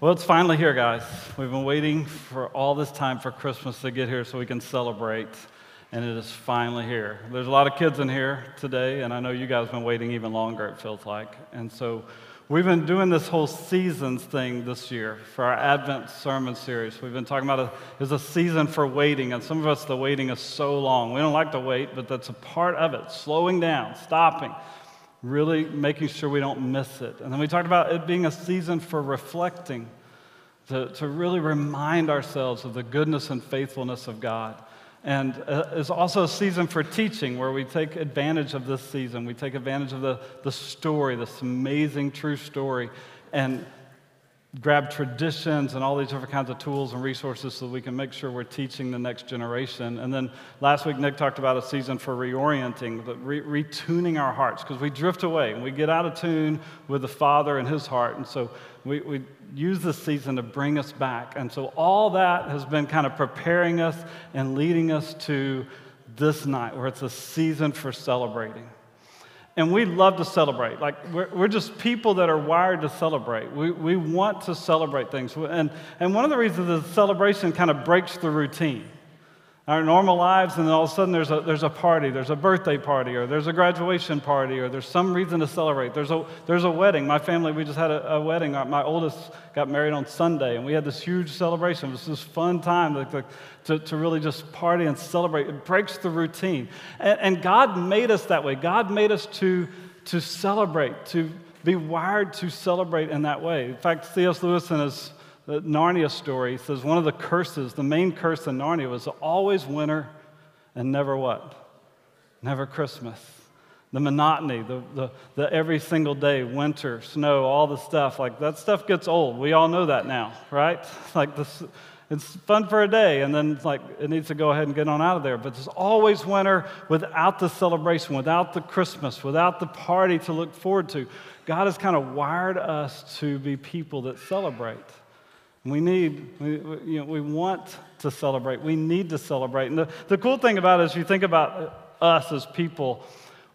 Well, it's finally here, guys. We've been waiting for all this time for Christmas to get here so we can celebrate, and it is finally here. There's a lot of kids in here today, and I know you guys have been waiting even longer, it feels like. And so we've been doing this whole seasons thing this year for our Advent sermon series. We've been talking about it as a season for waiting, and some of us, the waiting is so long. We don't like to wait, but that's a part of it slowing down, stopping really making sure we don't miss it. And then we talked about it being a season for reflecting, to, to really remind ourselves of the goodness and faithfulness of God. And uh, it's also a season for teaching where we take advantage of this season. We take advantage of the, the story, this amazing true story, and grab traditions and all these different kinds of tools and resources so we can make sure we're teaching the next generation. And then last week, Nick talked about a season for reorienting, re- retuning our hearts, because we drift away and we get out of tune with the Father and His heart. And so we, we use this season to bring us back. And so all that has been kind of preparing us and leading us to this night where it's a season for celebrating. And we love to celebrate. Like, we're, we're just people that are wired to celebrate. We, we want to celebrate things. And, and one of the reasons is celebration kind of breaks the routine. Our normal lives, and then all of a sudden there's a, there's a party, there's a birthday party, or there's a graduation party, or there's some reason to celebrate. There's a, there's a wedding. My family, we just had a, a wedding. My oldest got married on Sunday, and we had this huge celebration. It was this fun time. Like, to, to really just party and celebrate. It breaks the routine. And, and God made us that way. God made us to, to celebrate, to be wired to celebrate in that way. In fact, C.S. Lewis in his Narnia story says one of the curses, the main curse in Narnia was always winter and never what? Never Christmas. The monotony, the, the, the every single day, winter, snow, all the stuff, like that stuff gets old. We all know that now, right? Like this, it's fun for a day, and then like it needs to go ahead and get on out of there. But there's always winter without the celebration, without the Christmas, without the party to look forward to. God has kind of wired us to be people that celebrate. We need, we, you know, we want to celebrate. We need to celebrate. And the, the cool thing about it is, you think about us as people,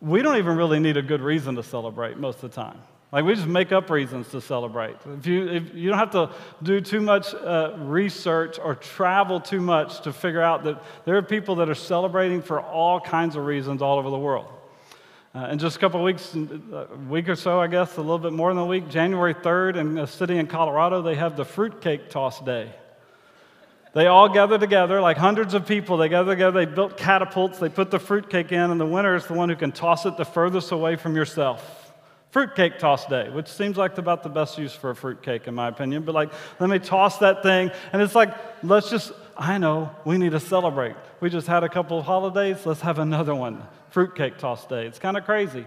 we don't even really need a good reason to celebrate most of the time. Like we just make up reasons to celebrate. If you, if you don't have to do too much uh, research or travel too much to figure out that there are people that are celebrating for all kinds of reasons all over the world. Uh, in just a couple weeks, a week or so, I guess, a little bit more than a week, January 3rd, in a city in Colorado, they have the fruitcake toss day. They all gather together, like hundreds of people. They gather together, they built catapults, they put the fruitcake in, and the winner is the one who can toss it the furthest away from yourself fruitcake toss day, which seems like about the best use for a fruitcake, in my opinion. But like, let me toss that thing. And it's like, let's just, I know, we need to celebrate. We just had a couple of holidays, let's have another one. Fruitcake toss day. It's kind of crazy.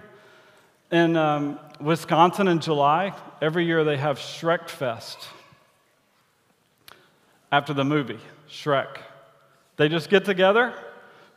In um, Wisconsin in July, every year they have Shrek Fest after the movie, Shrek. They just get together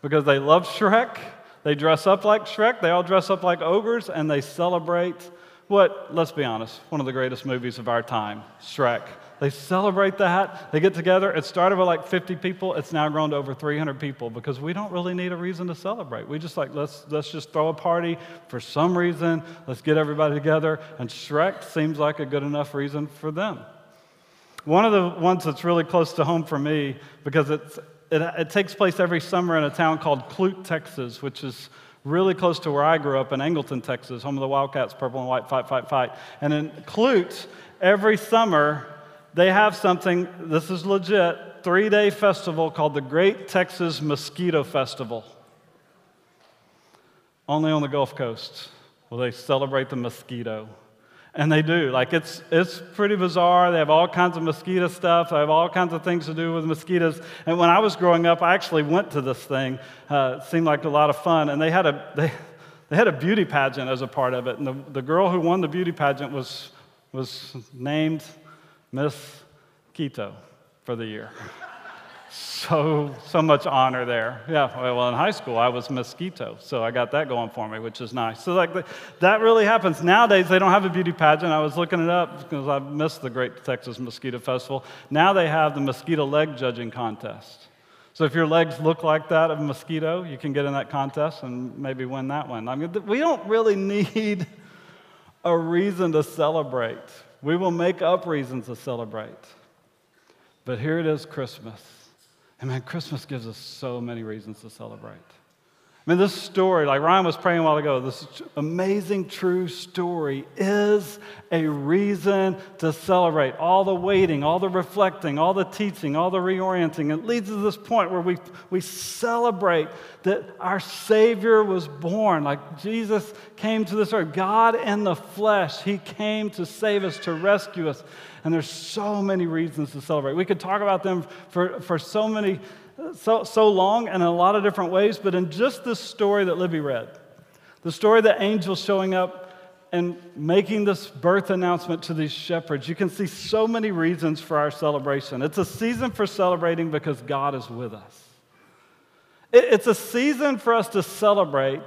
because they love Shrek they dress up like Shrek, they all dress up like ogres, and they celebrate what, let's be honest, one of the greatest movies of our time, Shrek. They celebrate that. They get together. It started with like 50 people. It's now grown to over 300 people because we don't really need a reason to celebrate. We just like, let's, let's just throw a party for some reason. Let's get everybody together. And Shrek seems like a good enough reason for them. One of the ones that's really close to home for me because it's it, it takes place every summer in a town called Clute, Texas, which is really close to where I grew up in Angleton, Texas, home of the Wildcats, purple and white, fight, fight, fight. And in Clute, every summer, they have something, this is legit, three day festival called the Great Texas Mosquito Festival. Only on the Gulf Coast will they celebrate the mosquito. And they do. Like, it's, it's pretty bizarre. They have all kinds of mosquito stuff. They have all kinds of things to do with mosquitoes. And when I was growing up, I actually went to this thing. Uh, it seemed like a lot of fun. And they had a, they, they had a beauty pageant as a part of it. And the, the girl who won the beauty pageant was, was named Miss Quito for the year. so so much honor there. Yeah, well, in high school I was mosquito, so I got that going for me, which is nice. So like that really happens nowadays. They don't have a beauty pageant. I was looking it up because I missed the Great Texas Mosquito Festival. Now they have the mosquito leg judging contest. So if your legs look like that of a mosquito, you can get in that contest and maybe win that one. I mean, we don't really need a reason to celebrate We will make up reasons to celebrate. But here it is Christmas. And man, Christmas gives us so many reasons to celebrate. I mean, this story, like Ryan was praying a while ago, this amazing true story is a reason to celebrate. All the waiting, all the reflecting, all the teaching, all the reorienting. It leads to this point where we, we celebrate that our Savior was born. Like Jesus came to this earth, God in the flesh. He came to save us, to rescue us. And there's so many reasons to celebrate. We could talk about them for, for so many so, so long and in a lot of different ways, but in just this story that Libby read, the story of the angel showing up and making this birth announcement to these shepherds, you can see so many reasons for our celebration. It's a season for celebrating because God is with us. It's a season for us to celebrate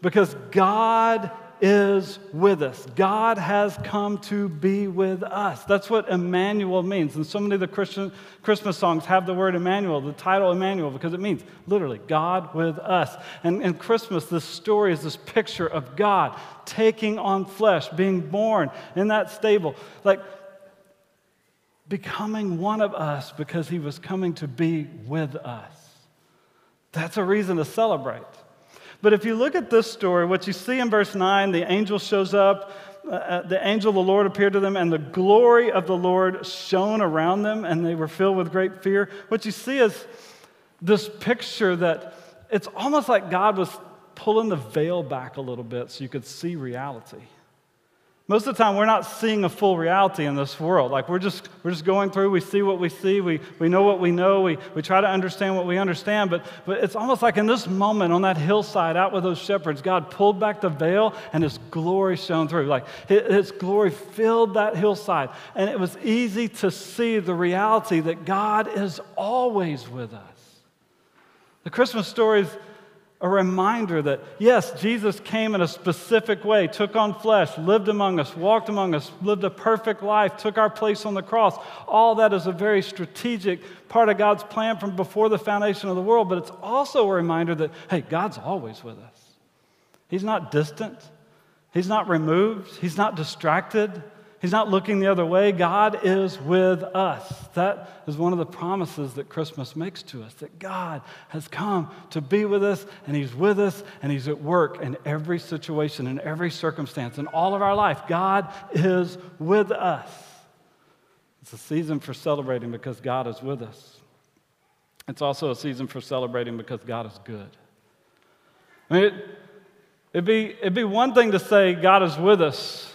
because God is with us. God has come to be with us. That's what Emmanuel means. And so many of the Christian Christmas songs have the word Emmanuel, the title Emmanuel, because it means literally God with us. And in Christmas, this story is this picture of God taking on flesh, being born in that stable, like becoming one of us because he was coming to be with us. That's a reason to celebrate. But if you look at this story, what you see in verse 9, the angel shows up. Uh, uh, the angel of the Lord appeared to them, and the glory of the Lord shone around them, and they were filled with great fear. What you see is this picture that it's almost like God was pulling the veil back a little bit so you could see reality. Most of the time, we're not seeing a full reality in this world. Like, we're just, we're just going through, we see what we see, we, we know what we know, we, we try to understand what we understand. But, but it's almost like in this moment on that hillside out with those shepherds, God pulled back the veil and His glory shone through. Like, His glory filled that hillside. And it was easy to see the reality that God is always with us. The Christmas story is a reminder that, yes, Jesus came in a specific way, took on flesh, lived among us, walked among us, lived a perfect life, took our place on the cross. All that is a very strategic part of God's plan from before the foundation of the world, but it's also a reminder that, hey, God's always with us. He's not distant, He's not removed, He's not distracted. He's not looking the other way. God is with us. That is one of the promises that Christmas makes to us that God has come to be with us, and He's with us, and He's at work in every situation, in every circumstance, in all of our life. God is with us. It's a season for celebrating because God is with us. It's also a season for celebrating because God is good. I mean, it, it'd, be, it'd be one thing to say God is with us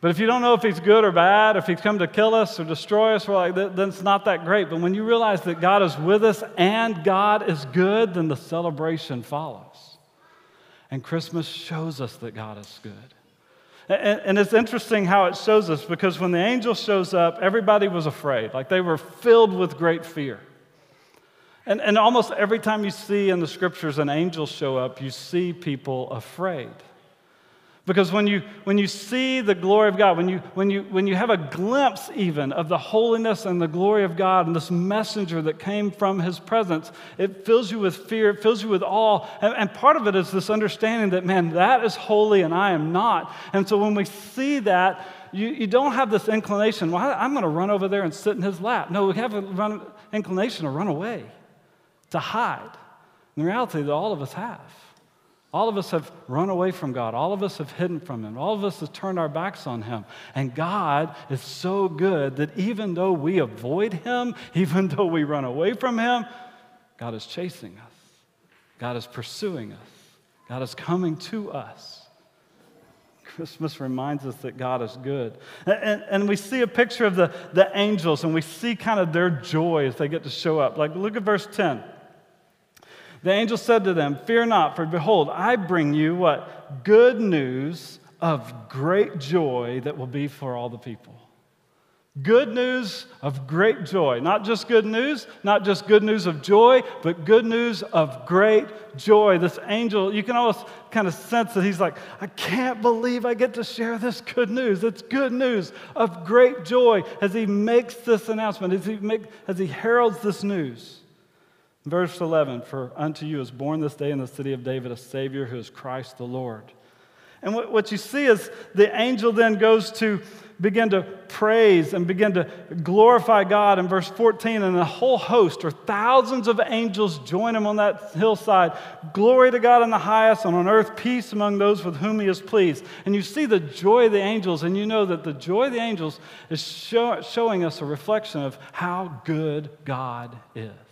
but if you don't know if he's good or bad, if he's come to kill us or destroy us, like, then it's not that great. But when you realize that God is with us and God is good, then the celebration follows. And Christmas shows us that God is good. And, and it's interesting how it shows us because when the angel shows up, everybody was afraid. Like they were filled with great fear. And, and almost every time you see in the scriptures an angel show up, you see people afraid. Because when you, when you see the glory of God, when you, when, you, when you have a glimpse even of the holiness and the glory of God and this messenger that came from his presence, it fills you with fear, it fills you with awe. And, and part of it is this understanding that, man, that is holy and I am not. And so when we see that, you, you don't have this inclination, well, I'm going to run over there and sit in his lap. No, we have an inclination to run away, to hide. In reality, that all of us have. All of us have run away from God. All of us have hidden from Him. All of us have turned our backs on Him. And God is so good that even though we avoid Him, even though we run away from Him, God is chasing us. God is pursuing us. God is coming to us. Christmas reminds us that God is good. And, and, we see a picture of the, the angels and we see kind of their joy as they get to show up. Like, look at verse 10. The angel said to them, Fear not, for behold, I bring you what? Good news of great joy that will be for all the people. Good news of great joy. Not just good news, not just good news of joy, but good news of great joy. This angel, you can almost kind of sense that he's like, I can't believe I get to share this good news. It's good news of great joy as he makes this announcement, as he, make, as he heralds this news. Verse 11 For unto you is born this day in the city of David a Savior who is Christ the Lord. And what, what you see is the angel then goes to begin to praise and begin to glorify God in verse 14, and a whole host or thousands of angels join him on that hillside. Glory to God in the highest, and on earth peace among those with whom he is pleased. And you see the joy of the angels, and you know that the joy of the angels is show, showing us a reflection of how good God is.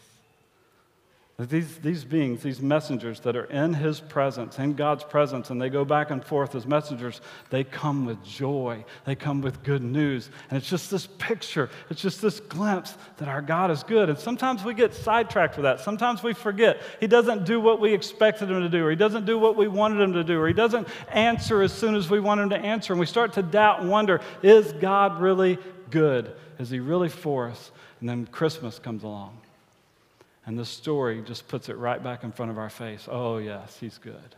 These, these beings, these messengers that are in his presence, in God's presence, and they go back and forth as messengers, they come with joy. They come with good news. And it's just this picture, it's just this glimpse that our God is good. And sometimes we get sidetracked with that. Sometimes we forget. He doesn't do what we expected him to do, or he doesn't do what we wanted him to do, or he doesn't answer as soon as we want him to answer. And we start to doubt and wonder is God really good? Is he really for us? And then Christmas comes along. And the story just puts it right back in front of our face. Oh, yes, he's good.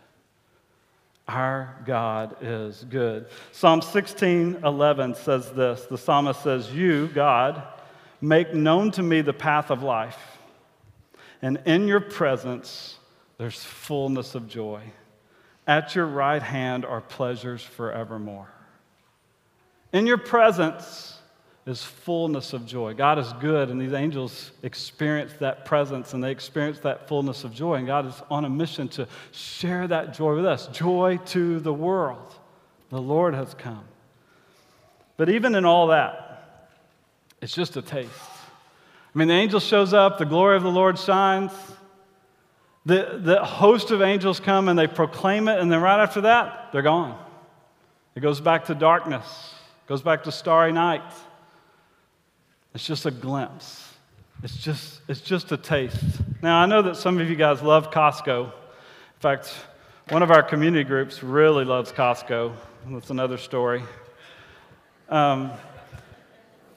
Our God is good. Psalm 16 11 says this The psalmist says, You, God, make known to me the path of life, and in your presence there's fullness of joy. At your right hand are pleasures forevermore. In your presence, is fullness of joy. God is good, and these angels experience that presence and they experience that fullness of joy. And God is on a mission to share that joy with us joy to the world. The Lord has come. But even in all that, it's just a taste. I mean, the angel shows up, the glory of the Lord shines. The, the host of angels come and they proclaim it, and then right after that, they're gone. It goes back to darkness, it goes back to starry night. It's just a glimpse. It's just, it's just a taste. Now, I know that some of you guys love Costco. In fact, one of our community groups really loves Costco. That's another story. Um,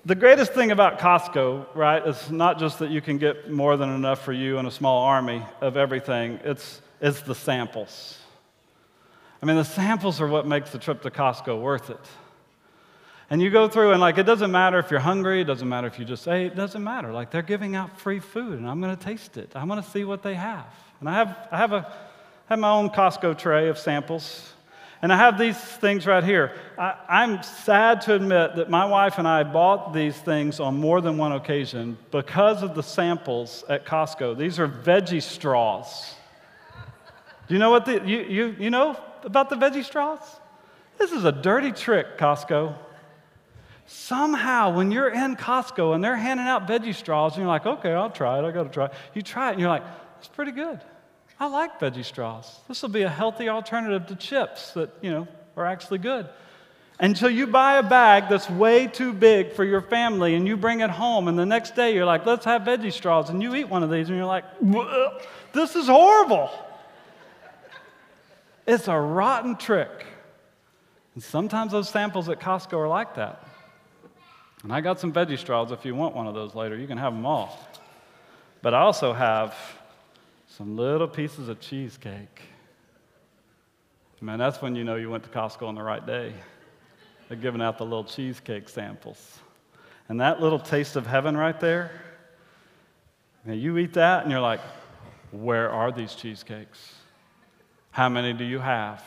the greatest thing about Costco, right, is not just that you can get more than enough for you and a small army of everything, it's, it's the samples. I mean, the samples are what makes the trip to Costco worth it. And you go through, and like, it doesn't matter if you're hungry, it doesn't matter if you just ate, it doesn't matter. Like, they're giving out free food, and I'm going to taste it. I'm going to see what they have. And I have, I have, a, I have my own Costco tray of samples. And I have these things right here. I, am sad to admit that my wife and I bought these things on more than one occasion because of the samples at Costco. These are veggie straws. Do you know what the, you, you, you know about the veggie straws? This is a dirty trick, Costco. Somehow, when you're in Costco and they're handing out veggie straws, and you're like, okay, I'll try it, I gotta try it. You try it, and you're like, it's pretty good. I like veggie straws. This will be a healthy alternative to chips that, you know, are actually good. Until you buy a bag that's way too big for your family and you bring it home, and the next day you're like, let's have veggie straws, and you eat one of these, and you're like, this is horrible. It's a rotten trick. And sometimes those samples at Costco are like that. And I got some veggie straws if you want one of those later. You can have them all. But I also have some little pieces of cheesecake. Man, that's when you know you went to Costco on the right day. They're giving out the little cheesecake samples. And that little taste of heaven right there, now you eat that and you're like, where are these cheesecakes? How many do you have?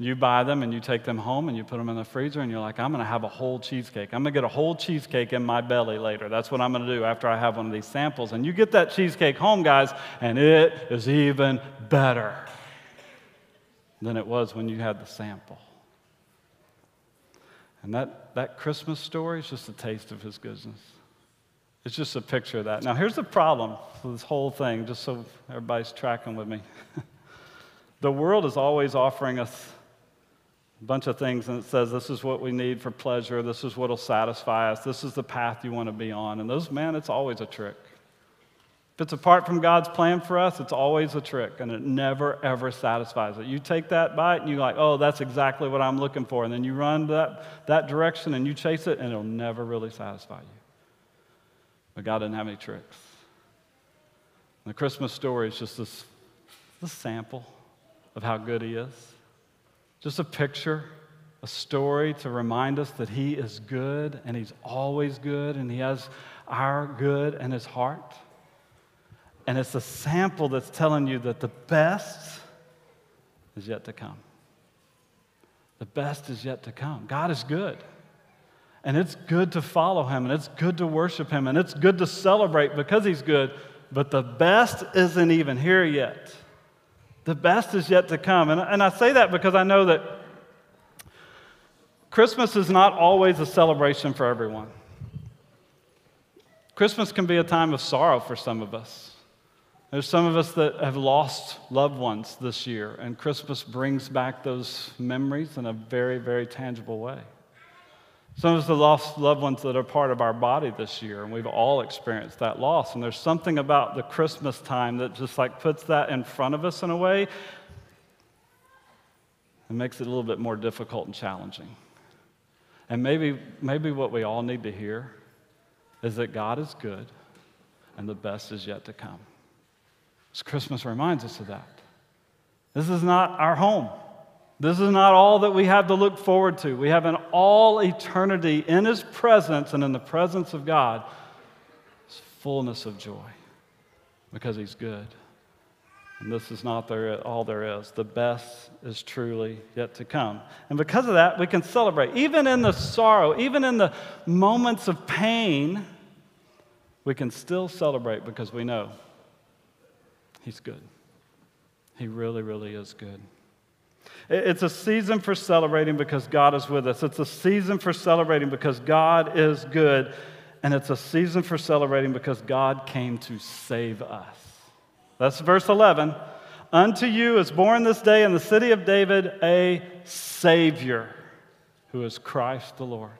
You buy them and you take them home and you put them in the freezer and you're like, I'm going to have a whole cheesecake. I'm going to get a whole cheesecake in my belly later. That's what I'm going to do after I have one of these samples. And you get that cheesecake home, guys, and it is even better than it was when you had the sample. And that, that Christmas story is just a taste of his goodness. It's just a picture of that. Now, here's the problem with this whole thing, just so everybody's tracking with me. the world is always offering us a bunch of things, and it says, This is what we need for pleasure. This is what will satisfy us. This is the path you want to be on. And those, man, it's always a trick. If it's apart from God's plan for us, it's always a trick, and it never, ever satisfies it. You take that bite, and you're like, Oh, that's exactly what I'm looking for. And then you run that, that direction and you chase it, and it'll never really satisfy you. But God doesn't have any tricks. And the Christmas story is just this, this sample of how good He is. Just a picture, a story to remind us that He is good and He's always good and He has our good in His heart. And it's a sample that's telling you that the best is yet to come. The best is yet to come. God is good. And it's good to follow him, and it's good to worship him, and it's good to celebrate because he's good, but the best isn't even here yet. The best is yet to come. And, and I say that because I know that Christmas is not always a celebration for everyone. Christmas can be a time of sorrow for some of us. There's some of us that have lost loved ones this year, and Christmas brings back those memories in a very, very tangible way. Some of us have lost loved ones that are part of our body this year, and we've all experienced that loss. And there's something about the Christmas time that just like puts that in front of us in a way and makes it a little bit more difficult and challenging. And maybe, maybe what we all need to hear is that God is good and the best is yet to come. Because Christmas reminds us of that. This is not our home. This is not all that we have to look forward to. We have an all eternity in His presence and in the presence of God. Fullness of joy because He's good. And this is not there, all there is. The best is truly yet to come. And because of that, we can celebrate. Even in the sorrow, even in the moments of pain, we can still celebrate because we know He's good. He really, really is good. It's a season for celebrating because God is with us. It's a season for celebrating because God is good. And it's a season for celebrating because God came to save us. That's verse 11. Unto you is born this day in the city of David a Savior who is Christ the Lord.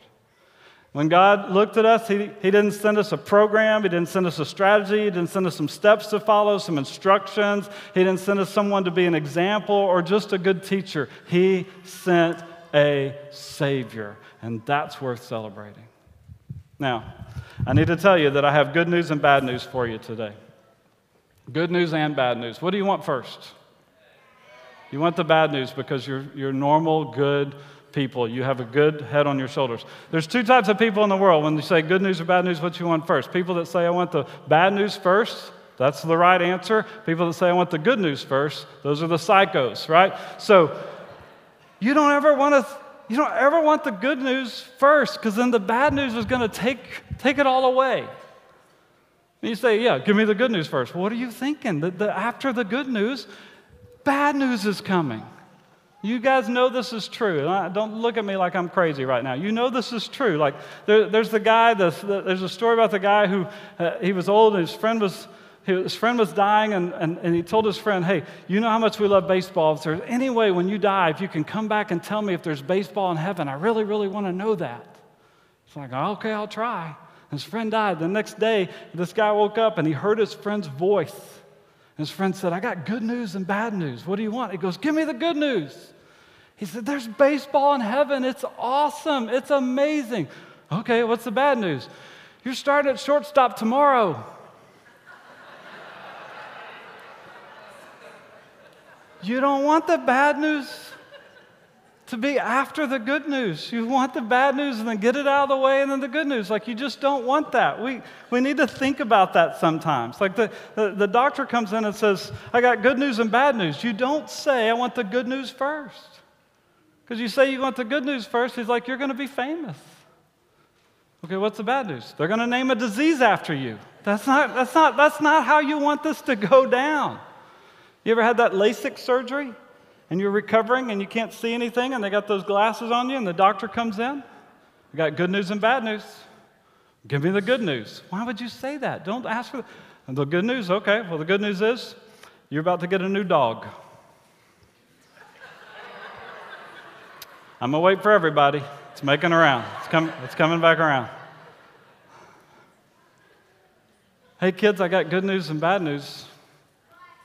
When God looked at us, he, he didn't send us a program, He didn't send us a strategy, He didn't send us some steps to follow, some instructions, He didn't send us someone to be an example or just a good teacher. He sent a Savior, and that's worth celebrating. Now, I need to tell you that I have good news and bad news for you today. Good news and bad news. What do you want first? You want the bad news because you're, you're normal, good, people. You have a good head on your shoulders. There's two types of people in the world. When you say good news or bad news, what you want first? People that say, I want the bad news first. That's the right answer. People that say, I want the good news first. Those are the psychos, right? So you don't ever want to. You don't ever want the good news first because then the bad news is going to take, take it all away. And you say, Yeah, give me the good news first. What are you thinking? The, the, after the good news, bad news is coming. You guys know this is true. Don't look at me like I'm crazy right now. You know this is true. Like, there, there's the guy, the, there's a story about the guy who, uh, he was old and his friend was, his friend was dying, and, and, and he told his friend, Hey, you know how much we love baseball. If there's any way when you die, if you can come back and tell me if there's baseball in heaven, I really, really want to know that. It's like, Okay, I'll try. His friend died. The next day, this guy woke up and he heard his friend's voice. His friend said, I got good news and bad news. What do you want? He goes, Give me the good news. He said, There's baseball in heaven. It's awesome. It's amazing. Okay, what's the bad news? You're starting at shortstop tomorrow. you don't want the bad news to be after the good news. You want the bad news and then get it out of the way and then the good news. Like, you just don't want that. We, we need to think about that sometimes. Like, the, the, the doctor comes in and says, I got good news and bad news. You don't say, I want the good news first. Because you say you want the good news first, he's like, You're going to be famous. Okay, what's the bad news? They're going to name a disease after you. That's not, that's, not, that's not how you want this to go down. You ever had that LASIK surgery? And you're recovering and you can't see anything and they got those glasses on you and the doctor comes in, I got good news and bad news. Give me the good news. Why would you say that? Don't ask for the, the good news. Okay, well, the good news is you're about to get a new dog. I'm gonna wait for everybody. It's making around. It's coming, it's coming back around. Hey kids, I got good news and bad news.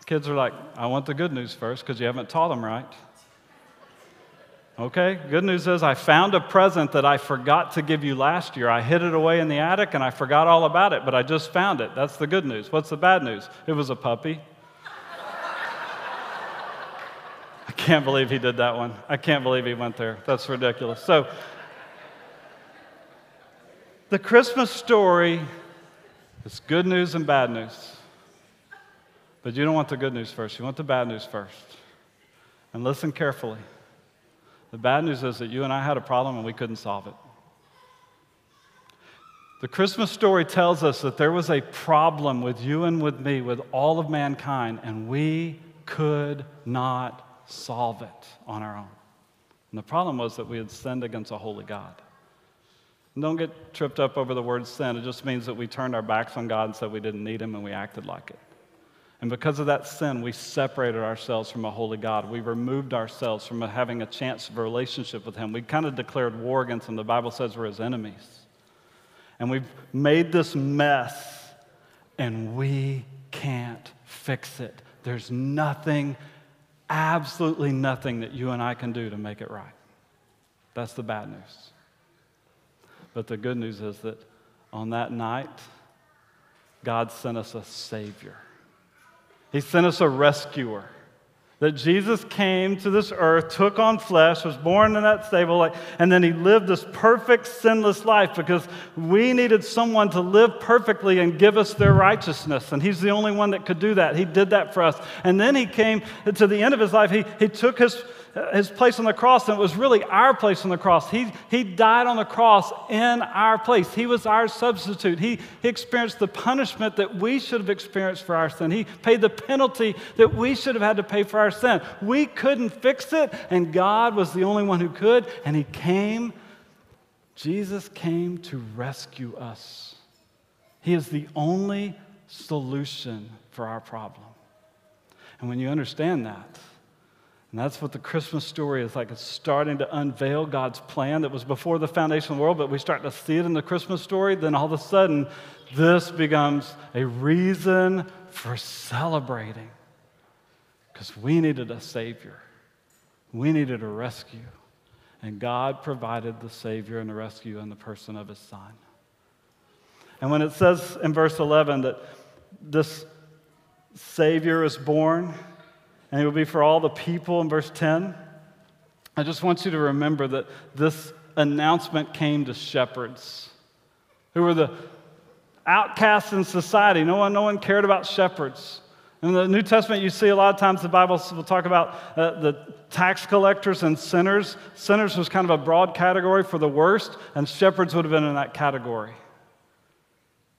Kids are like, I want the good news first because you haven't taught them right. Okay, good news is I found a present that I forgot to give you last year. I hid it away in the attic and I forgot all about it, but I just found it. That's the good news. What's the bad news? It was a puppy. I can't believe he did that one. I can't believe he went there. That's ridiculous. So, the Christmas story is good news and bad news. But you don't want the good news first, you want the bad news first. And listen carefully. The bad news is that you and I had a problem and we couldn't solve it. The Christmas story tells us that there was a problem with you and with me, with all of mankind, and we could not solve it on our own. And the problem was that we had sinned against a holy God. And don't get tripped up over the word sin. It just means that we turned our backs on God and said we didn't need Him and we acted like it. And because of that sin, we separated ourselves from a holy God. We removed ourselves from having a chance of a relationship with Him. We kind of declared war against Him. The Bible says we're His enemies. And we've made this mess, and we can't fix it. There's nothing, absolutely nothing that you and I can do to make it right. That's the bad news. But the good news is that on that night, God sent us a Savior. He sent us a rescuer that Jesus came to this earth, took on flesh, was born in that stable, and then he lived this perfect, sinless life because we needed someone to live perfectly and give us their righteousness. And he's the only one that could do that. He did that for us. And then he came to the end of his life, he, he took his his place on the cross, and it was really our place on the cross. He, he died on the cross in our place. He was our substitute. He, he experienced the punishment that we should have experienced for our sin. He paid the penalty that we should have had to pay for our sin. We couldn't fix it, and God was the only one who could, and He came. Jesus came to rescue us. He is the only solution for our problem. And when you understand that, and that's what the Christmas story is like. It's starting to unveil God's plan that was before the foundation of the world, but we start to see it in the Christmas story. Then all of a sudden, this becomes a reason for celebrating because we needed a Savior, we needed a rescue. And God provided the Savior and the rescue in the person of His Son. And when it says in verse 11 that this Savior is born, and it will be for all the people in verse 10. I just want you to remember that this announcement came to shepherds who were the outcasts in society. No one, no one cared about shepherds. In the New Testament, you see a lot of times the Bible will talk about uh, the tax collectors and sinners. Sinners was kind of a broad category for the worst, and shepherds would have been in that category.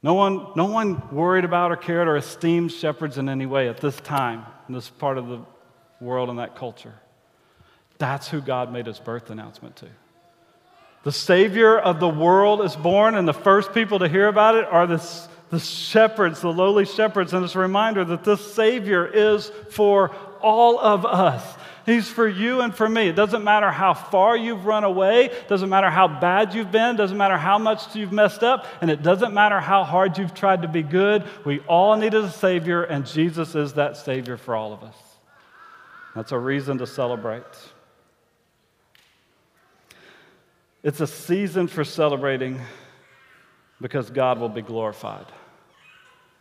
No one, no one worried about or cared or esteemed shepherds in any way at this time in this part of the world and that culture. That's who God made his birth announcement to. The Savior of the world is born, and the first people to hear about it are the, the shepherds, the lowly shepherds. And it's a reminder that this Savior is for all of us. He's for you and for me. It doesn't matter how far you've run away, doesn't matter how bad you've been, doesn't matter how much you've messed up, and it doesn't matter how hard you've tried to be good. We all needed a Savior, and Jesus is that Savior for all of us. That's a reason to celebrate. It's a season for celebrating because God will be glorified.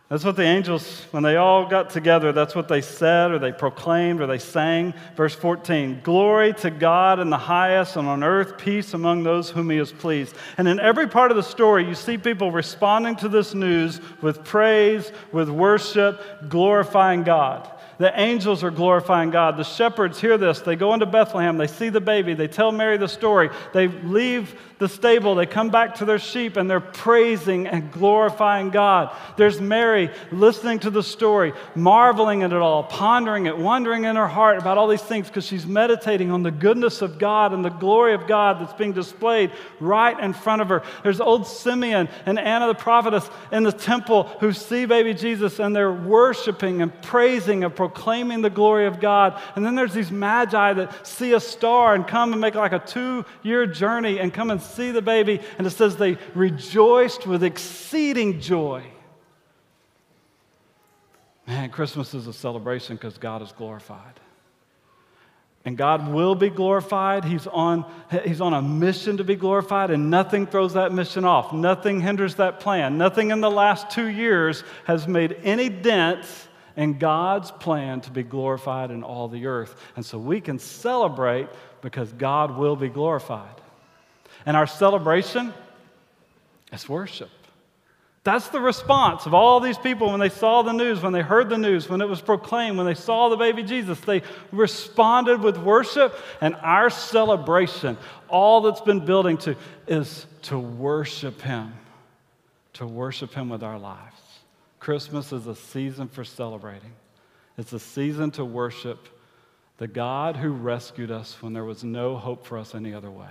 That's what the angels, when they all got together, that's what they said or they proclaimed or they sang. Verse 14 Glory to God in the highest, and on earth peace among those whom He is pleased. And in every part of the story, you see people responding to this news with praise, with worship, glorifying God. The angels are glorifying God. The shepherds hear this. They go into Bethlehem. They see the baby. They tell Mary the story. They leave the stable. They come back to their sheep and they're praising and glorifying God. There's Mary listening to the story, marveling at it all, pondering it, wondering in her heart about all these things because she's meditating on the goodness of God and the glory of God that's being displayed right in front of her. There's old Simeon and Anna the prophetess in the temple who see baby Jesus and they're worshiping and praising and proclaiming the glory of God. And then there's these magi that see a star and come and make like a two year journey and come and see the baby. And it says they rejoiced with exceeding joy. Man, Christmas is a celebration because God is glorified. And God will be glorified. He's on, he's on a mission to be glorified, and nothing throws that mission off. Nothing hinders that plan. Nothing in the last two years has made any dent and God's plan to be glorified in all the earth. And so we can celebrate because God will be glorified. And our celebration is worship. That's the response of all these people when they saw the news, when they heard the news, when it was proclaimed, when they saw the baby Jesus. They responded with worship, and our celebration, all that's been building to, is to worship Him, to worship Him with our lives. Christmas is a season for celebrating, it's a season to worship the God who rescued us when there was no hope for us any other way.